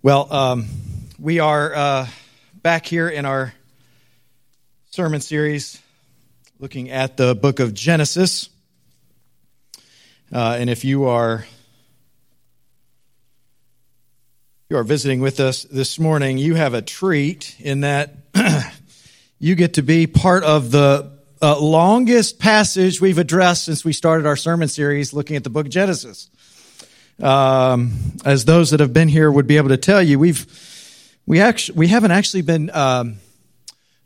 Well, um, we are uh, back here in our sermon series looking at the book of Genesis. Uh, and if you are you are visiting with us this morning, you have a treat in that you get to be part of the uh, longest passage we've addressed since we started our sermon series looking at the book of Genesis um, as those that have been here would be able to tell you, we've we actually we haven't actually been um,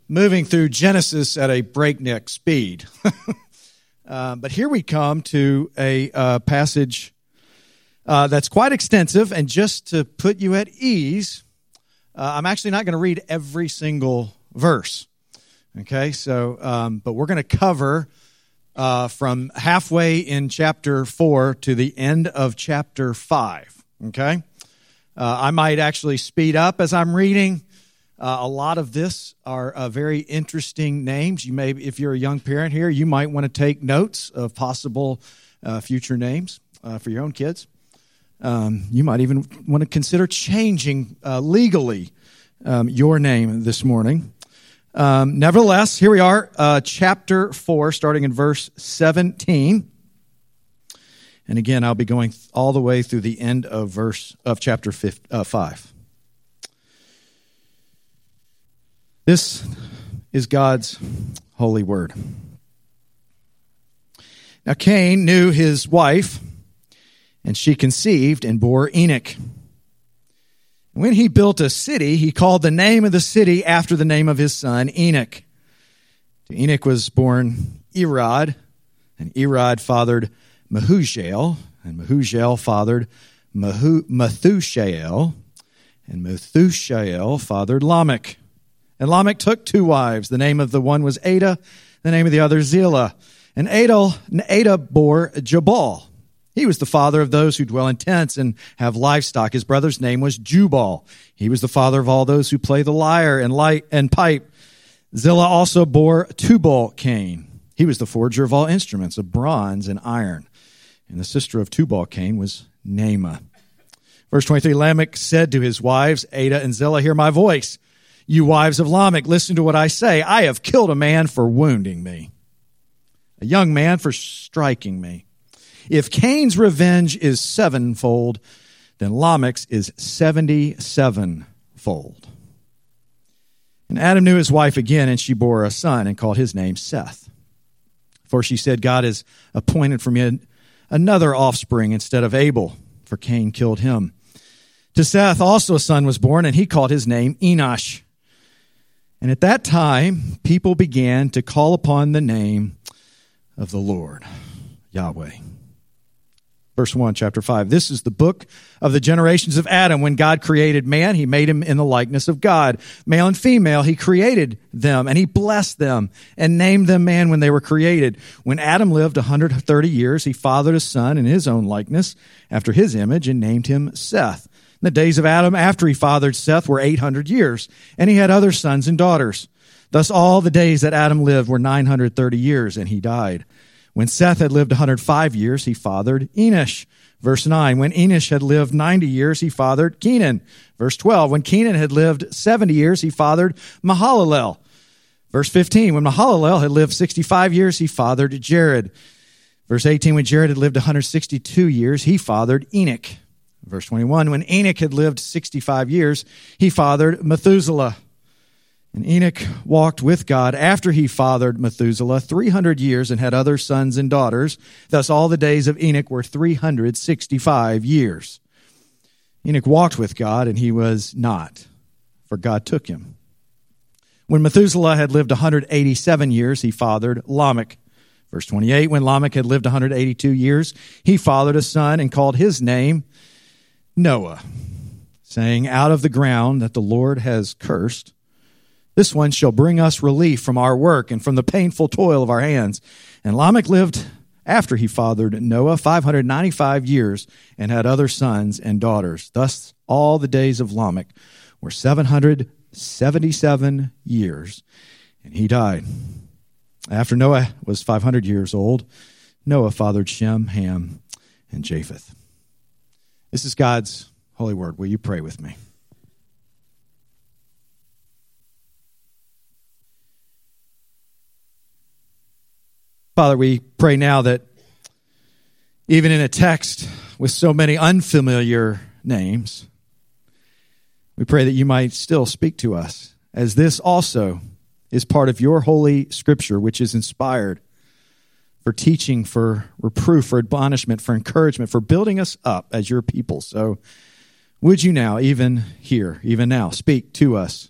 moving through Genesis at a breakneck speed, uh, but here we come to a uh, passage uh, that's quite extensive. And just to put you at ease, uh, I'm actually not going to read every single verse. Okay, so um, but we're going to cover uh, from halfway in chapter 4 to the end of chapter 5. Okay? Uh, I might actually speed up as I'm reading. Uh, a lot of this are uh, very interesting names. You may, if you're a young parent here, you might want to take notes of possible uh, future names uh, for your own kids. Um, you might even want to consider changing legally um, your name this morning. Um, nevertheless, here we are, uh, chapter 4, starting in verse 17. And again, I'll be going all the way through the end of verse of chapter five, uh, 5. This is God's holy word. Now, Cain knew his wife, and she conceived and bore Enoch. When he built a city, he called the name of the city after the name of his son, Enoch. To Enoch was born Irad, and Irad fathered Mehujael, and Mehujael fathered Methushael, and Methushael fathered Lamech. And Lamech took two wives. The name of the one was Adah, the name of the other Zillah. And Adah, Adah bore Jabal. He was the father of those who dwell in tents and have livestock. His brother's name was Jubal. He was the father of all those who play the lyre and light and pipe. Zillah also bore Tubal Cain. He was the forger of all instruments of bronze and iron. And the sister of Tubal Cain was Naamah. Verse 23 Lamech said to his wives, Adah and Zillah, Hear my voice. You wives of Lamech, listen to what I say. I have killed a man for wounding me, a young man for striking me. If Cain's revenge is sevenfold, then Lamech's is 77 fold. And Adam knew his wife again, and she bore a son and called his name Seth. For she said, God has appointed for me another offspring instead of Abel, for Cain killed him. To Seth also a son was born, and he called his name Enosh. And at that time, people began to call upon the name of the Lord, Yahweh. Verse 1, chapter 5. This is the book of the generations of Adam. When God created man, he made him in the likeness of God. Male and female, he created them and he blessed them and named them man when they were created. When Adam lived 130 years, he fathered a son in his own likeness after his image and named him Seth. The days of Adam after he fathered Seth were 800 years and he had other sons and daughters. Thus all the days that Adam lived were 930 years and he died. When Seth had lived 105 years, he fathered Enosh. Verse 9, when Enosh had lived 90 years, he fathered Kenan. Verse 12, when Kenan had lived 70 years, he fathered Mahalalel. Verse 15, when Mahalalel had lived 65 years, he fathered Jared. Verse 18, when Jared had lived 162 years, he fathered Enoch. Verse 21, when Enoch had lived 65 years, he fathered Methuselah. And Enoch walked with God after he fathered Methuselah 300 years and had other sons and daughters. Thus, all the days of Enoch were 365 years. Enoch walked with God, and he was not, for God took him. When Methuselah had lived 187 years, he fathered Lamech. Verse 28 When Lamech had lived 182 years, he fathered a son and called his name Noah, saying, Out of the ground that the Lord has cursed, this one shall bring us relief from our work and from the painful toil of our hands. And Lamech lived after he fathered Noah 595 years and had other sons and daughters. Thus, all the days of Lamech were 777 years, and he died. After Noah was 500 years old, Noah fathered Shem, Ham, and Japheth. This is God's holy word. Will you pray with me? Father, we pray now that even in a text with so many unfamiliar names, we pray that you might still speak to us, as this also is part of your holy scripture, which is inspired for teaching, for reproof, for admonishment, for encouragement, for building us up as your people. So, would you now, even here, even now, speak to us?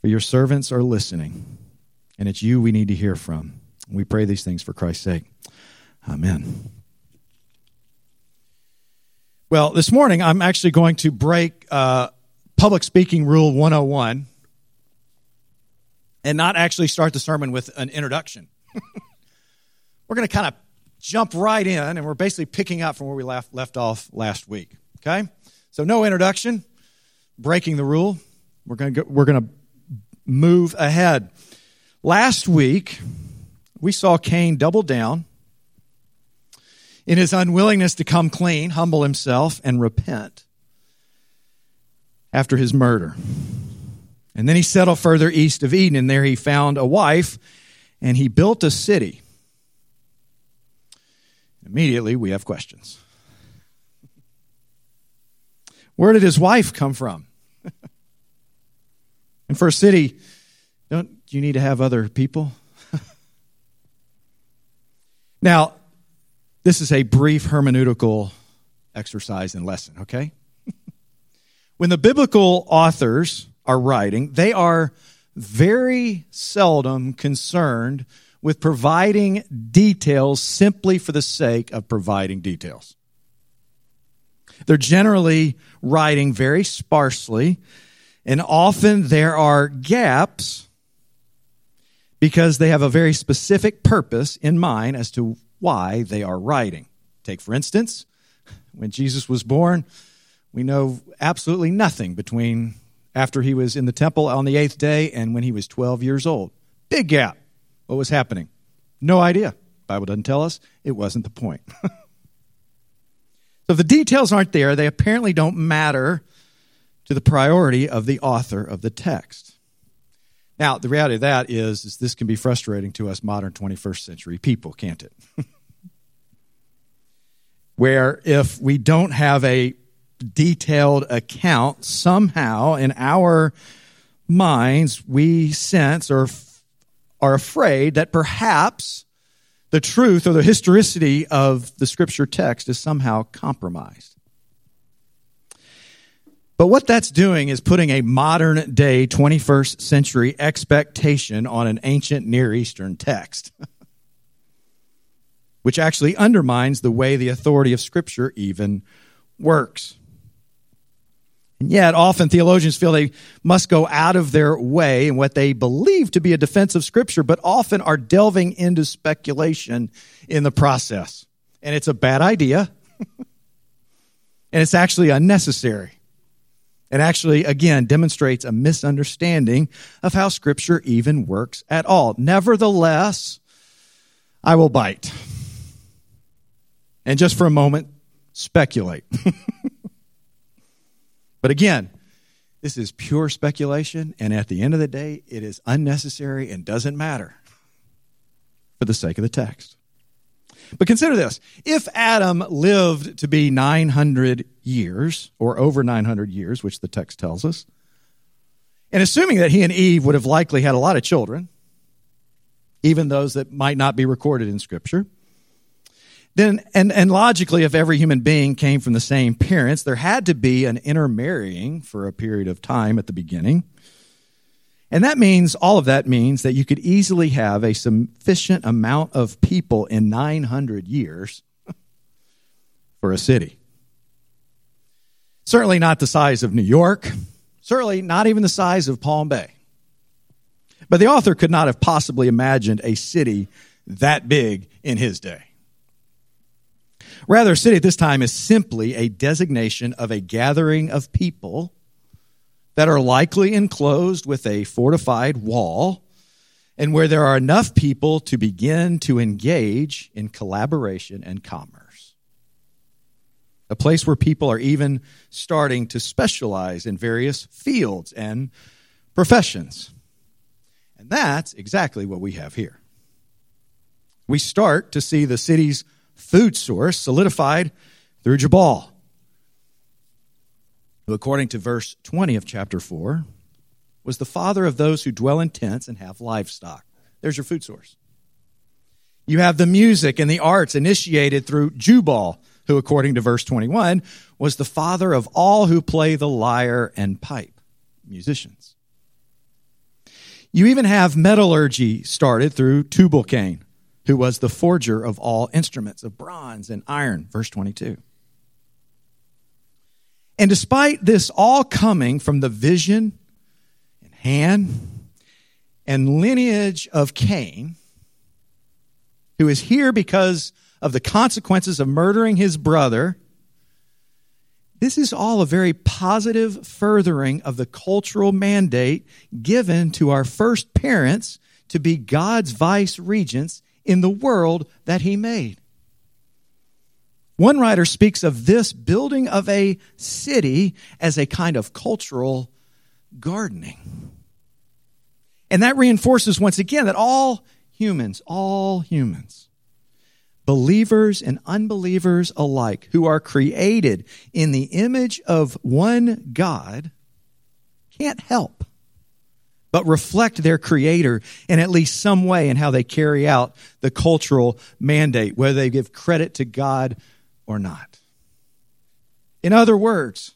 For your servants are listening, and it's you we need to hear from. We pray these things for Christ's sake. Amen. Well, this morning I'm actually going to break uh, Public Speaking Rule 101 and not actually start the sermon with an introduction. we're going to kind of jump right in, and we're basically picking up from where we left, left off last week. Okay? So, no introduction, breaking the rule. We're going to, we're going to move ahead. Last week, we saw Cain double down in his unwillingness to come clean, humble himself, and repent after his murder. And then he settled further east of Eden, and there he found a wife, and he built a city. Immediately, we have questions. Where did his wife come from? and for a city, don't you need to have other people? Now, this is a brief hermeneutical exercise and lesson, okay? when the biblical authors are writing, they are very seldom concerned with providing details simply for the sake of providing details. They're generally writing very sparsely, and often there are gaps because they have a very specific purpose in mind as to why they are writing. Take, for instance, when Jesus was born, we know absolutely nothing between after he was in the temple on the eighth day and when he was 12 years old. Big gap. What was happening? No idea. Bible doesn't tell us. It wasn't the point. so the details aren't there, they apparently don't matter to the priority of the author of the text. Now, the reality of that is, is this can be frustrating to us modern 21st century people, can't it? Where if we don't have a detailed account, somehow in our minds we sense or are afraid that perhaps the truth or the historicity of the scripture text is somehow compromised. But what that's doing is putting a modern day 21st century expectation on an ancient Near Eastern text, which actually undermines the way the authority of Scripture even works. And yet, often theologians feel they must go out of their way in what they believe to be a defense of Scripture, but often are delving into speculation in the process. And it's a bad idea, and it's actually unnecessary. It actually, again, demonstrates a misunderstanding of how Scripture even works at all. Nevertheless, I will bite. And just for a moment, speculate. but again, this is pure speculation, and at the end of the day, it is unnecessary and doesn't matter for the sake of the text. But consider this if Adam lived to be 900 years, or over 900 years, which the text tells us, and assuming that he and Eve would have likely had a lot of children, even those that might not be recorded in Scripture, then, and, and logically, if every human being came from the same parents, there had to be an intermarrying for a period of time at the beginning. And that means, all of that means that you could easily have a sufficient amount of people in 900 years for a city. Certainly not the size of New York, certainly not even the size of Palm Bay. But the author could not have possibly imagined a city that big in his day. Rather, a city at this time is simply a designation of a gathering of people that are likely enclosed with a fortified wall and where there are enough people to begin to engage in collaboration and commerce. A place where people are even starting to specialize in various fields and professions. And that's exactly what we have here. We start to see the city's food source solidified through Jabal, who, according to verse 20 of chapter 4, was the father of those who dwell in tents and have livestock. There's your food source. You have the music and the arts initiated through Jubal, who, according to verse 21, was the father of all who play the lyre and pipe, musicians. You even have metallurgy started through Tubal Cain, who was the forger of all instruments of bronze and iron, verse 22. And despite this all coming from the vision and hand and lineage of Cain, who is here because of the consequences of murdering his brother, this is all a very positive furthering of the cultural mandate given to our first parents to be God's vice regents in the world that he made. One writer speaks of this building of a city as a kind of cultural gardening. And that reinforces once again that all humans, all humans, believers and unbelievers alike, who are created in the image of one God, can't help but reflect their creator in at least some way in how they carry out the cultural mandate, whether they give credit to God or not. In other words,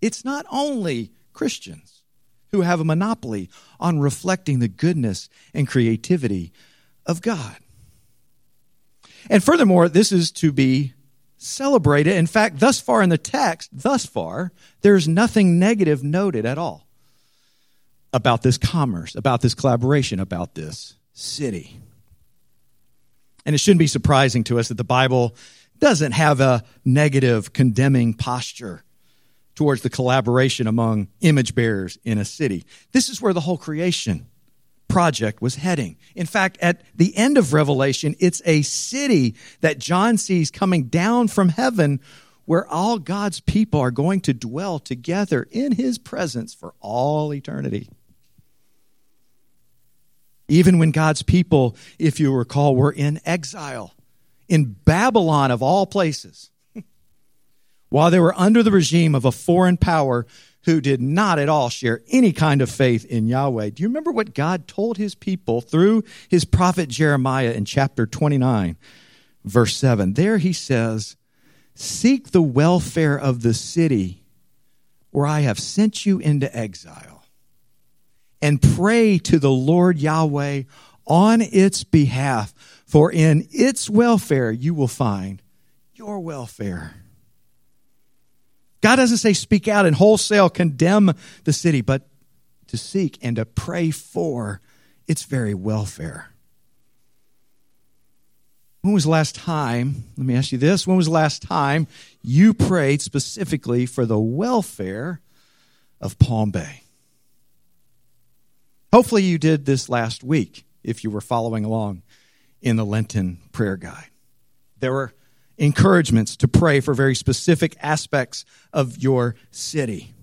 it's not only Christians who have a monopoly on reflecting the goodness and creativity of God. And furthermore, this is to be celebrated. In fact, thus far in the text, thus far, there's nothing negative noted at all about this commerce, about this collaboration, about this city. And it shouldn't be surprising to us that the Bible doesn't have a negative, condemning posture towards the collaboration among image bearers in a city. This is where the whole creation project was heading. In fact, at the end of Revelation, it's a city that John sees coming down from heaven where all God's people are going to dwell together in his presence for all eternity. Even when God's people, if you recall, were in exile in Babylon of all places, while they were under the regime of a foreign power who did not at all share any kind of faith in Yahweh. Do you remember what God told his people through his prophet Jeremiah in chapter 29, verse 7? There he says, Seek the welfare of the city where I have sent you into exile, and pray to the Lord Yahweh on its behalf, for in its welfare you will find your welfare. God doesn't say speak out and wholesale condemn the city, but to seek and to pray for its very welfare. When was the last time, let me ask you this, when was the last time you prayed specifically for the welfare of Palm Bay? Hopefully you did this last week if you were following along in the Lenten prayer guide. There were encouragements to pray for very specific aspects of your city.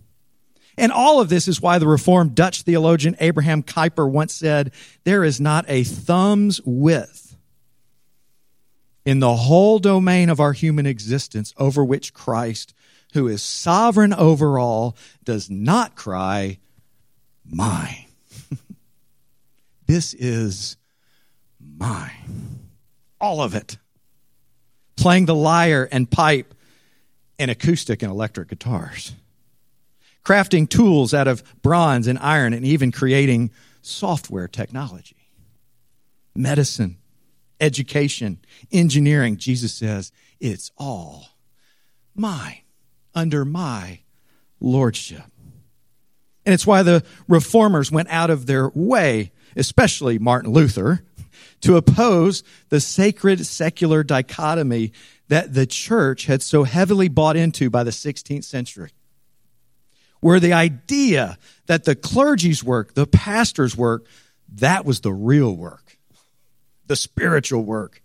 And all of this is why the Reformed Dutch theologian Abraham Kuyper once said, There is not a thumb's width in the whole domain of our human existence over which Christ, who is sovereign over all, does not cry, Mine. this is mine. All of it playing the lyre and pipe and acoustic and electric guitars, crafting tools out of bronze and iron, and even creating software technology, medicine, education, engineering. Jesus says, it's all mine, under my lordship. And it's why the reformers went out of their way, especially Martin Luther, to oppose the sacred secular dichotomy that the church had so heavily bought into by the 16th century. Where the idea that the clergy's work, the pastor's work, that was the real work, the spiritual work.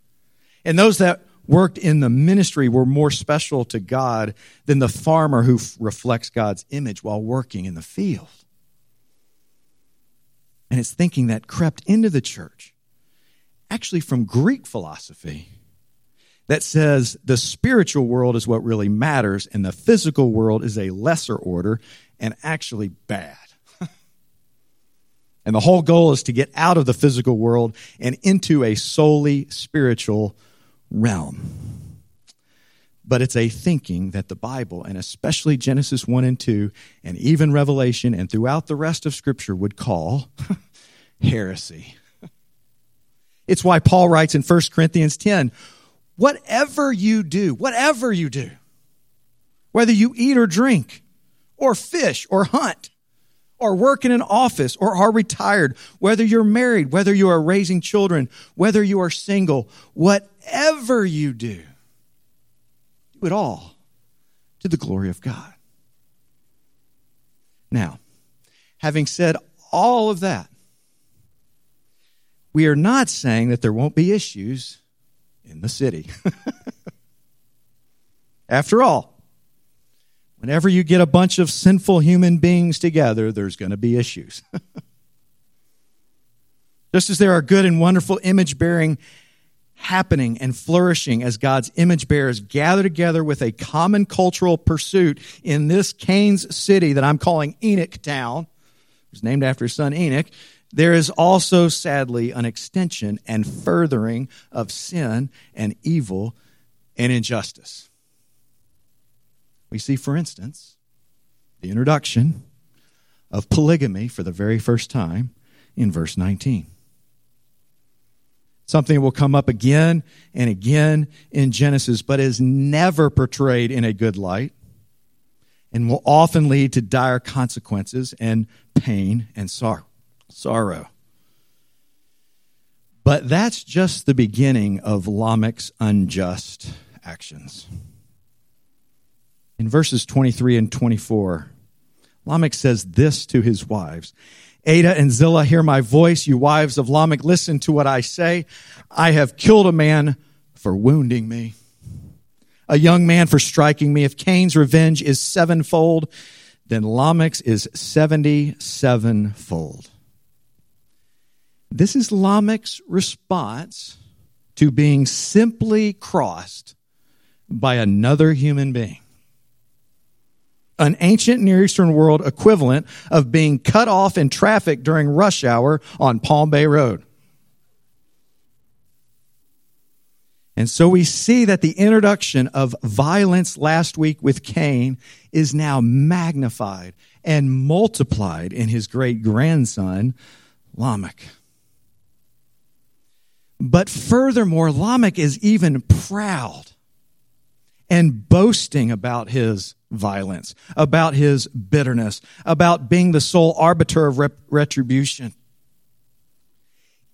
And those that worked in the ministry were more special to God than the farmer who f- reflects God's image while working in the field. And it's thinking that crept into the church actually from Greek philosophy that says the spiritual world is what really matters and the physical world is a lesser order and actually bad. and the whole goal is to get out of the physical world and into a solely spiritual realm. But it's a thinking that the Bible, and especially Genesis 1 and 2, and even Revelation, and throughout the rest of Scripture, would call heresy. It's why Paul writes in 1 Corinthians 10 whatever you do, whatever you do, whether you eat or drink, or fish, or hunt, or work in an office, or are retired, whether you're married, whether you are raising children, whether you are single, whatever you do, do it all to the glory of God. Now, having said all of that, we are not saying that there won't be issues in the city. After all, whenever you get a bunch of sinful human beings together, there's going to be issues. Just as there are good and wonderful image bearing happening and flourishing as God's image bearers gather together with a common cultural pursuit in this Cain's city that I'm calling Enoch Town. It was named after his son Enoch. There is also, sadly, an extension and furthering of sin and evil and injustice. We see, for instance, the introduction of polygamy for the very first time in verse 19. Something that will come up again and again in Genesis, but is never portrayed in a good light and will often lead to dire consequences and pain and sorrow sorrow. But that's just the beginning of Lamech's unjust actions. In verses 23 and 24, Lamech says this to his wives Adah and Zillah, hear my voice. You wives of Lamech, listen to what I say. I have killed a man for wounding me, a young man for striking me. If Cain's revenge is sevenfold, then Lamech's is 77 fold. This is Lamech's response to being simply crossed by another human being. An ancient Near Eastern world equivalent of being cut off in traffic during rush hour on Palm Bay Road. And so we see that the introduction of violence last week with Cain is now magnified and multiplied in his great grandson, Lamech. But furthermore, Lamech is even proud and boasting about his violence, about his bitterness, about being the sole arbiter of rep- retribution.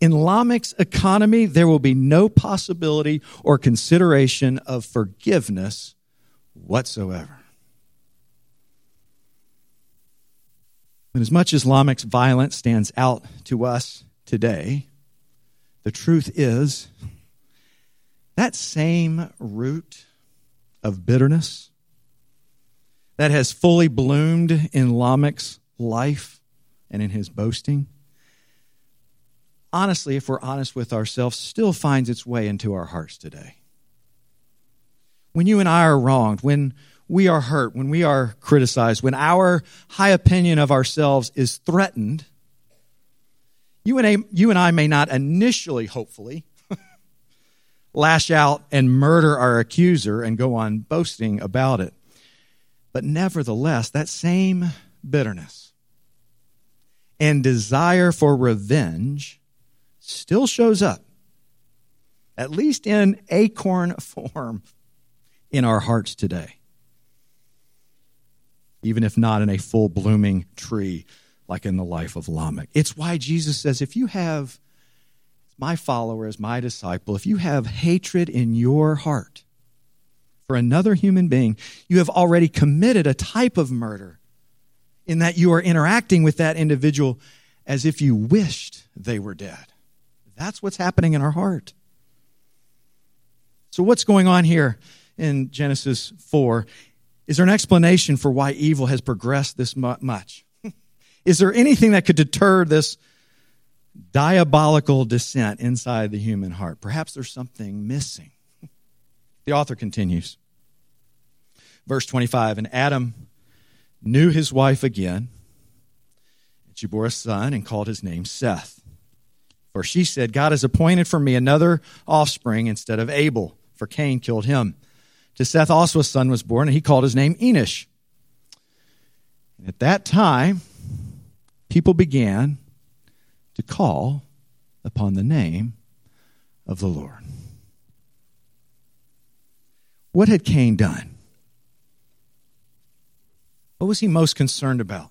In Lamech's economy, there will be no possibility or consideration of forgiveness whatsoever. And as much as Lamech's violence stands out to us today, the truth is, that same root of bitterness that has fully bloomed in Lamech's life and in his boasting, honestly, if we're honest with ourselves, still finds its way into our hearts today. When you and I are wronged, when we are hurt, when we are criticized, when our high opinion of ourselves is threatened, you and, I, you and I may not initially, hopefully, lash out and murder our accuser and go on boasting about it. But nevertheless, that same bitterness and desire for revenge still shows up, at least in acorn form, in our hearts today. Even if not in a full blooming tree like in the life of Lamech. It's why Jesus says, if you have my follower as my disciple, if you have hatred in your heart for another human being, you have already committed a type of murder in that you are interacting with that individual as if you wished they were dead. That's what's happening in our heart. So, what's going on here in Genesis 4? Is there an explanation for why evil has progressed this much? Is there anything that could deter this diabolical descent inside the human heart. Perhaps there's something missing. The author continues. Verse 25 And Adam knew his wife again, and she bore a son and called his name Seth. For she said, God has appointed for me another offspring instead of Abel, for Cain killed him. To Seth also a son was born, and he called his name Enosh. And at that time, people began to call upon the name of the Lord. What had Cain done? What was he most concerned about?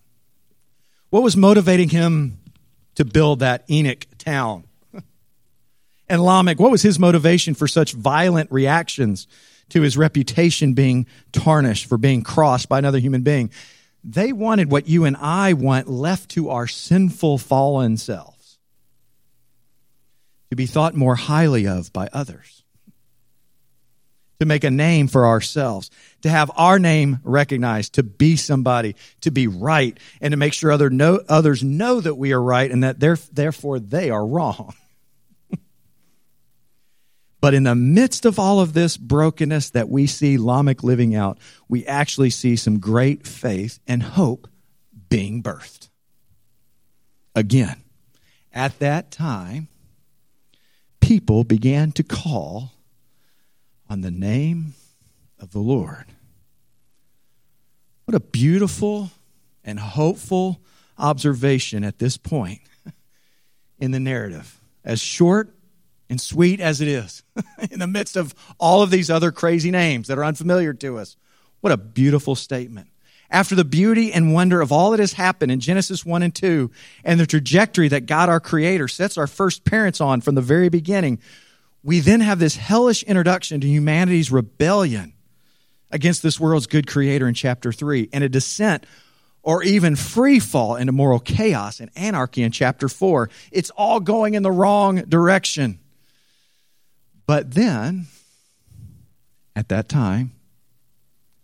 What was motivating him to build that Enoch town? and Lamech, what was his motivation for such violent reactions to his reputation being tarnished for being crossed by another human being? They wanted what you and I want left to our sinful, fallen selves to be thought more highly of by others, to make a name for ourselves, to have our name recognized, to be somebody, to be right, and to make sure other know, others know that we are right and that therefore they are wrong. But in the midst of all of this brokenness that we see Lamech living out, we actually see some great faith and hope being birthed. Again, at that time, people began to call on the name of the Lord. What a beautiful and hopeful observation at this point in the narrative. As short and sweet as it is, in the midst of all of these other crazy names that are unfamiliar to us. What a beautiful statement. After the beauty and wonder of all that has happened in Genesis 1 and 2 and the trajectory that God our Creator sets our first parents on from the very beginning, we then have this hellish introduction to humanity's rebellion against this world's good Creator in chapter 3 and a descent or even free fall into moral chaos and anarchy in chapter 4. It's all going in the wrong direction. But then, at that time,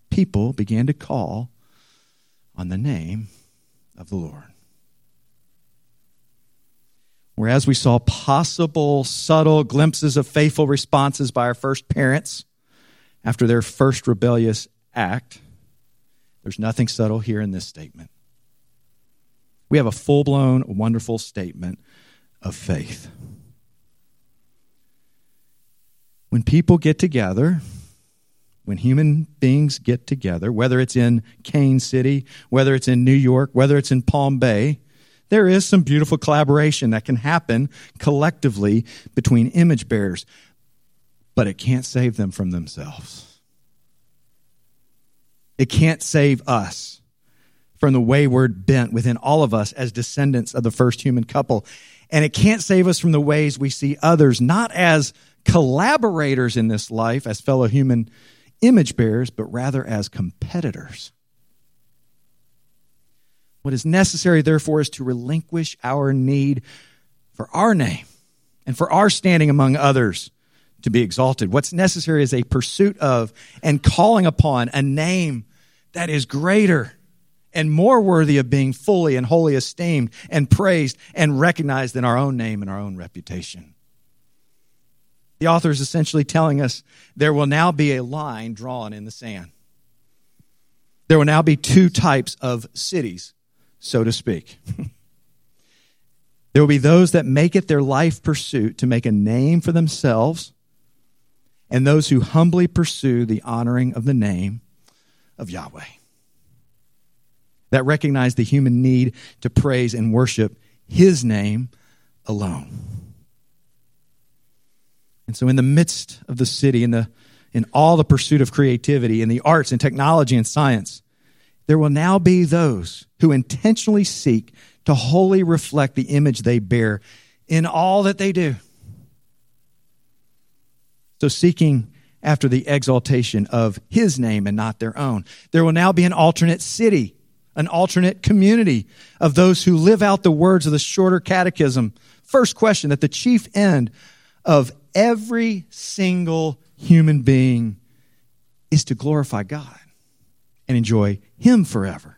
people began to call on the name of the Lord. Whereas we saw possible, subtle glimpses of faithful responses by our first parents after their first rebellious act, there's nothing subtle here in this statement. We have a full blown, wonderful statement of faith. When people get together, when human beings get together, whether it's in Cain City, whether it's in New York, whether it's in Palm Bay, there is some beautiful collaboration that can happen collectively between image bearers, but it can't save them from themselves. It can't save us from the wayward bent within all of us as descendants of the first human couple. And it can't save us from the ways we see others not as collaborators in this life as fellow human image bearers, but rather as competitors. What is necessary, therefore, is to relinquish our need for our name and for our standing among others to be exalted. What's necessary is a pursuit of and calling upon a name that is greater and more worthy of being fully and wholly esteemed and praised and recognized than our own name and our own reputation. The author is essentially telling us there will now be a line drawn in the sand. There will now be two types of cities, so to speak. there will be those that make it their life pursuit to make a name for themselves, and those who humbly pursue the honoring of the name of Yahweh. That recognize the human need to praise and worship his name alone. And so, in the midst of the city, in, the, in all the pursuit of creativity, in the arts and technology and science, there will now be those who intentionally seek to wholly reflect the image they bear in all that they do. So, seeking after the exaltation of his name and not their own. There will now be an alternate city, an alternate community of those who live out the words of the shorter catechism. First question that the chief end of every single human being is to glorify God and enjoy Him forever.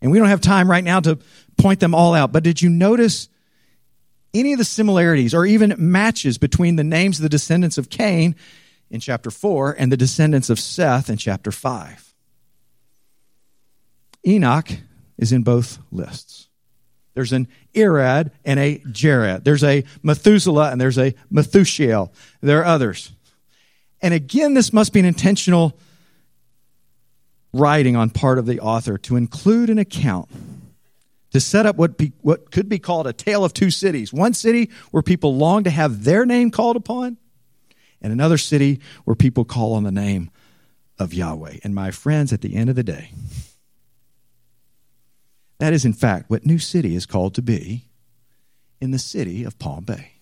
And we don't have time right now to point them all out, but did you notice any of the similarities or even matches between the names of the descendants of Cain in chapter 4 and the descendants of Seth in chapter 5. Enoch is in both lists. There's an Irad and a Jared. There's a Methuselah and there's a Methushael. There are others. And again, this must be an intentional writing on part of the author to include an account to set up what, be, what could be called a tale of two cities. One city where people long to have their name called upon, and another city where people call on the name of Yahweh. And my friends, at the end of the day, that is in fact what New City is called to be in the city of Palm Bay.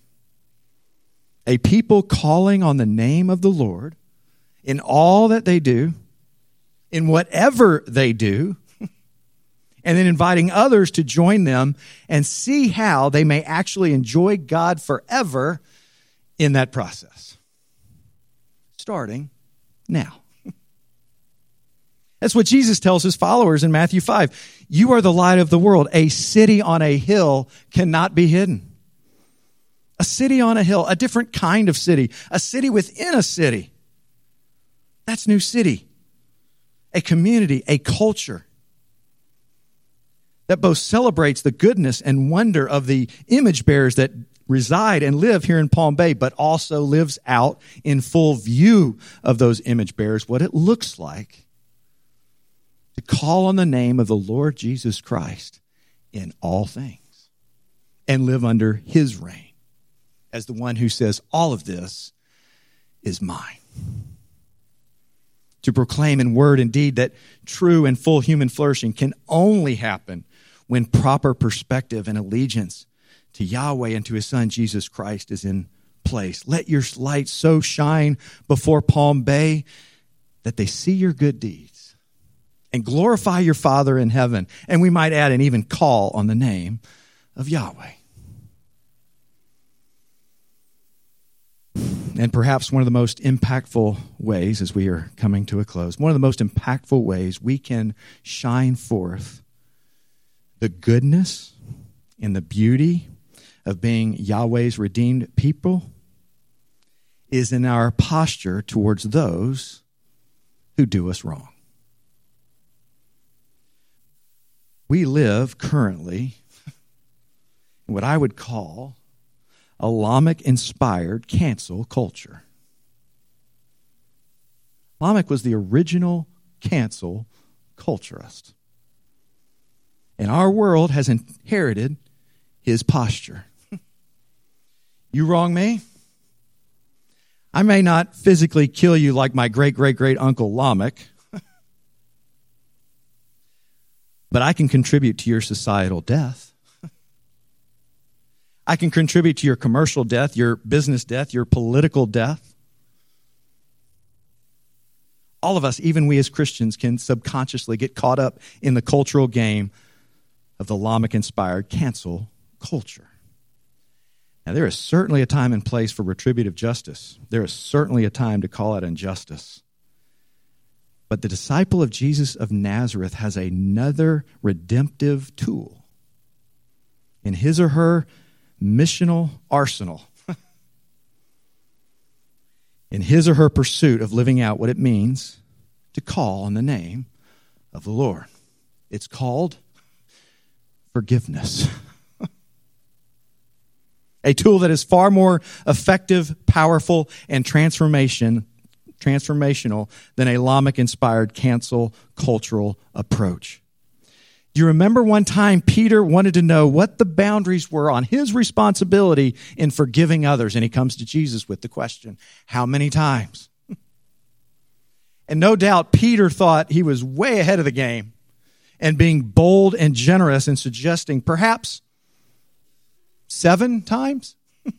A people calling on the name of the Lord in all that they do, in whatever they do, and then inviting others to join them and see how they may actually enjoy God forever in that process. Starting now. That's what Jesus tells his followers in Matthew 5. You are the light of the world. A city on a hill cannot be hidden. A city on a hill, a different kind of city, a city within a city. That's New City. A community, a culture that both celebrates the goodness and wonder of the image bearers that reside and live here in Palm Bay, but also lives out in full view of those image bearers what it looks like to call on the name of the Lord Jesus Christ in all things and live under his reign as the one who says, All of this is mine to proclaim in word and deed that true and full human flourishing can only happen when proper perspective and allegiance to Yahweh and to his son Jesus Christ is in place. Let your light so shine before Palm Bay that they see your good deeds and glorify your Father in heaven. And we might add and even call on the name of Yahweh. And perhaps one of the most impactful ways, as we are coming to a close, one of the most impactful ways we can shine forth the goodness and the beauty of being Yahweh's redeemed people is in our posture towards those who do us wrong. We live currently in what I would call a Lamech inspired cancel culture. Lamech was the original cancel culturist. And our world has inherited his posture. you wrong me? I may not physically kill you like my great great great uncle Lamech, but I can contribute to your societal death. I can contribute to your commercial death, your business death, your political death. All of us, even we as Christians, can subconsciously get caught up in the cultural game of the Lamech inspired cancel culture. Now, there is certainly a time and place for retributive justice. There is certainly a time to call out injustice. But the disciple of Jesus of Nazareth has another redemptive tool in his or her missional arsenal, in his or her pursuit of living out what it means to call on the name of the Lord. It's called forgiveness. a tool that is far more effective, powerful, and transformation transformational than a Lamech inspired cancel cultural approach. You remember one time Peter wanted to know what the boundaries were on his responsibility in forgiving others? And he comes to Jesus with the question, How many times? And no doubt Peter thought he was way ahead of the game and being bold and generous and suggesting perhaps seven times.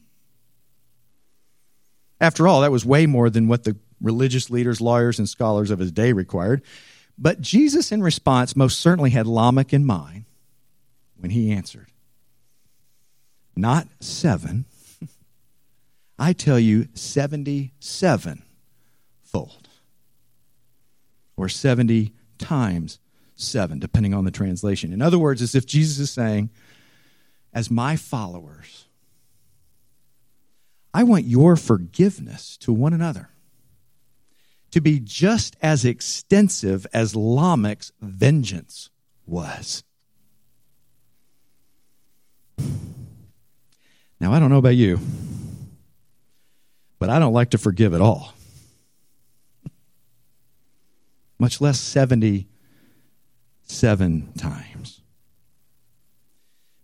After all, that was way more than what the religious leaders, lawyers, and scholars of his day required. But Jesus, in response, most certainly had Lamech in mind when he answered. Not seven. I tell you, 77 fold. Or 70 times 7, depending on the translation. In other words, as if Jesus is saying, as my followers, I want your forgiveness to one another to be just as extensive as Lamech's vengeance was. Now, I don't know about you, but I don't like to forgive at all, much less 77 times.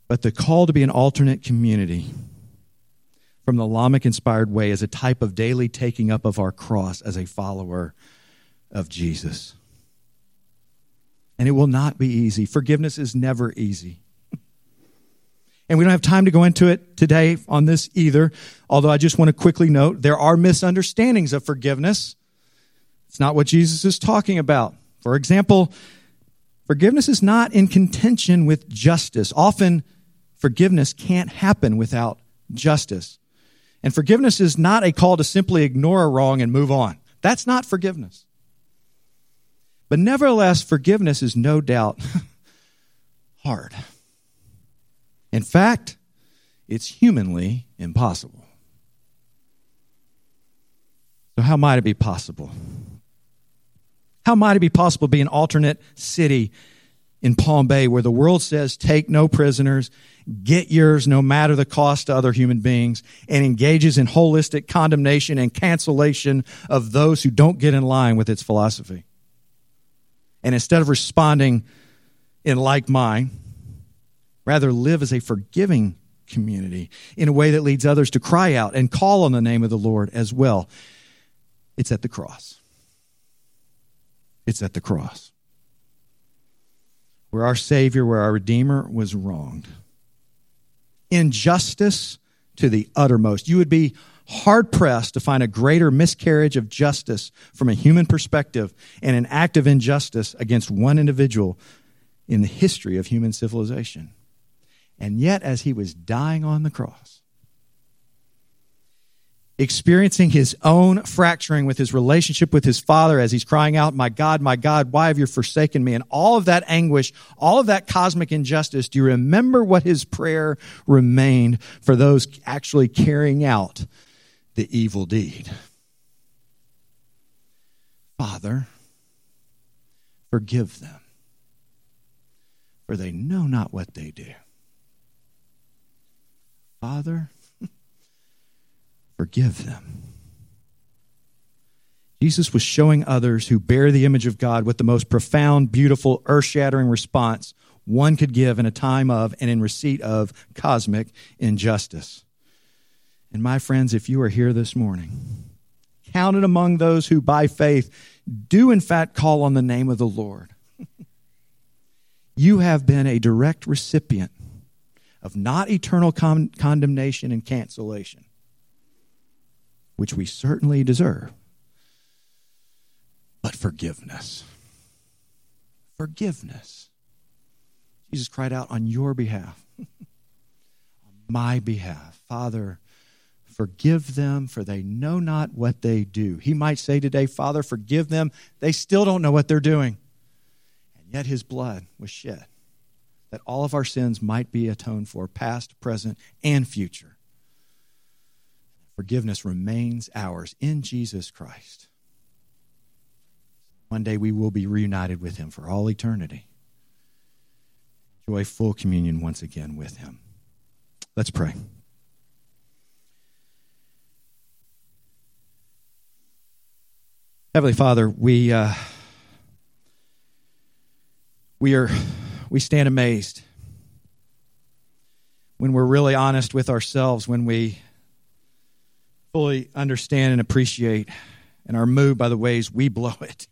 But the call to be an alternate community from the Lamech inspired way as a type of daily taking up of our cross as a follower of Jesus. And it will not be easy. Forgiveness is never easy. And we don't have time to go into it today on this either. Although I just want to quickly note there are misunderstandings of forgiveness. It's not what Jesus is talking about. For example, forgiveness is not in contention with justice. Often, forgiveness can't happen without justice. And forgiveness is not a call to simply ignore a wrong and move on. That's not forgiveness. But nevertheless, forgiveness is no doubt hard. In fact, it's humanly impossible. So, how might it be possible? How might it be possible to be an alternate city in Palm Bay where the world says take no prisoners, get yours no matter the cost to other human beings, and engages in holistic condemnation and cancellation of those who don't get in line with its philosophy. And instead of responding in like mind, rather live as a forgiving community in a way that leads others to cry out and call on the name of the Lord as well. It's at the cross. It's at the cross. Where our Savior, where our Redeemer was wronged injustice to the uttermost. You would be hard pressed to find a greater miscarriage of justice from a human perspective and an act of injustice against one individual in the history of human civilization. And yet, as he was dying on the cross, experiencing his own fracturing with his relationship with his father as he's crying out, My God, my God, why have you forsaken me? And all of that anguish, all of that cosmic injustice, do you remember what his prayer remained for those actually carrying out the evil deed? Father, forgive them, for they know not what they do. Father, forgive them. Jesus was showing others who bear the image of God what the most profound, beautiful, earth shattering response one could give in a time of and in receipt of cosmic injustice. And my friends, if you are here this morning, counted among those who by faith do in fact call on the name of the Lord, you have been a direct recipient of not eternal con- condemnation and cancellation, which we certainly deserve, but forgiveness. Forgiveness. Jesus cried out on your behalf, on my behalf. Father, forgive them, for they know not what they do. He might say today, Father, forgive them. They still don't know what they're doing. And yet his blood was shed that all of our sins might be atoned for, past, present, and future. Forgiveness remains ours in Jesus Christ. One day we will be reunited with him for all eternity. Enjoy full communion once again with him. Let's pray. Heavenly Father, we uh, we are we stand amazed when we're really honest with ourselves when we fully understand and appreciate and are moved by the ways we blow it,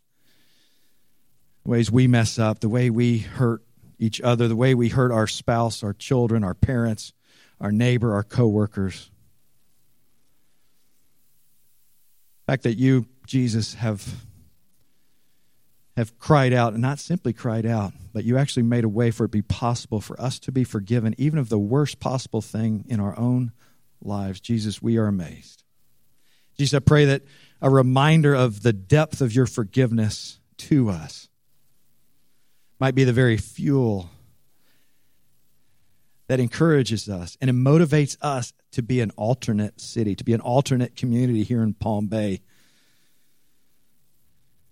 the ways we mess up, the way we hurt each other, the way we hurt our spouse, our children, our parents, our neighbor, our coworkers. The fact that you, Jesus, have have cried out, and not simply cried out, but you actually made a way for it to be possible for us to be forgiven, even of the worst possible thing in our own lives. Jesus, we are amazed. Jesus, I pray that a reminder of the depth of your forgiveness to us might be the very fuel that encourages us and it motivates us to be an alternate city, to be an alternate community here in Palm Bay,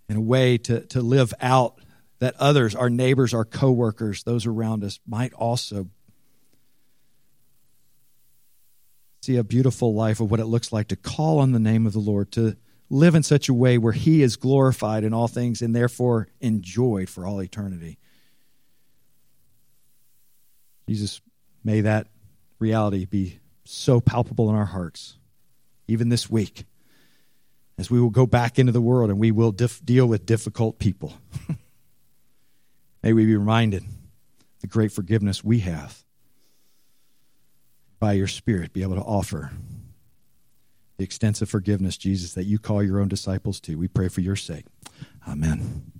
in a way to, to live out that others, our neighbors, our coworkers, those around us, might also see a beautiful life of what it looks like to call on the name of the Lord, to live in such a way where He is glorified in all things and therefore enjoyed for all eternity. Jesus, may that reality be so palpable in our hearts, even this week, as we will go back into the world and we will dif- deal with difficult people. may we be reminded the great forgiveness we have by your Spirit, be able to offer the extensive forgiveness, Jesus, that you call your own disciples to. We pray for your sake. Amen.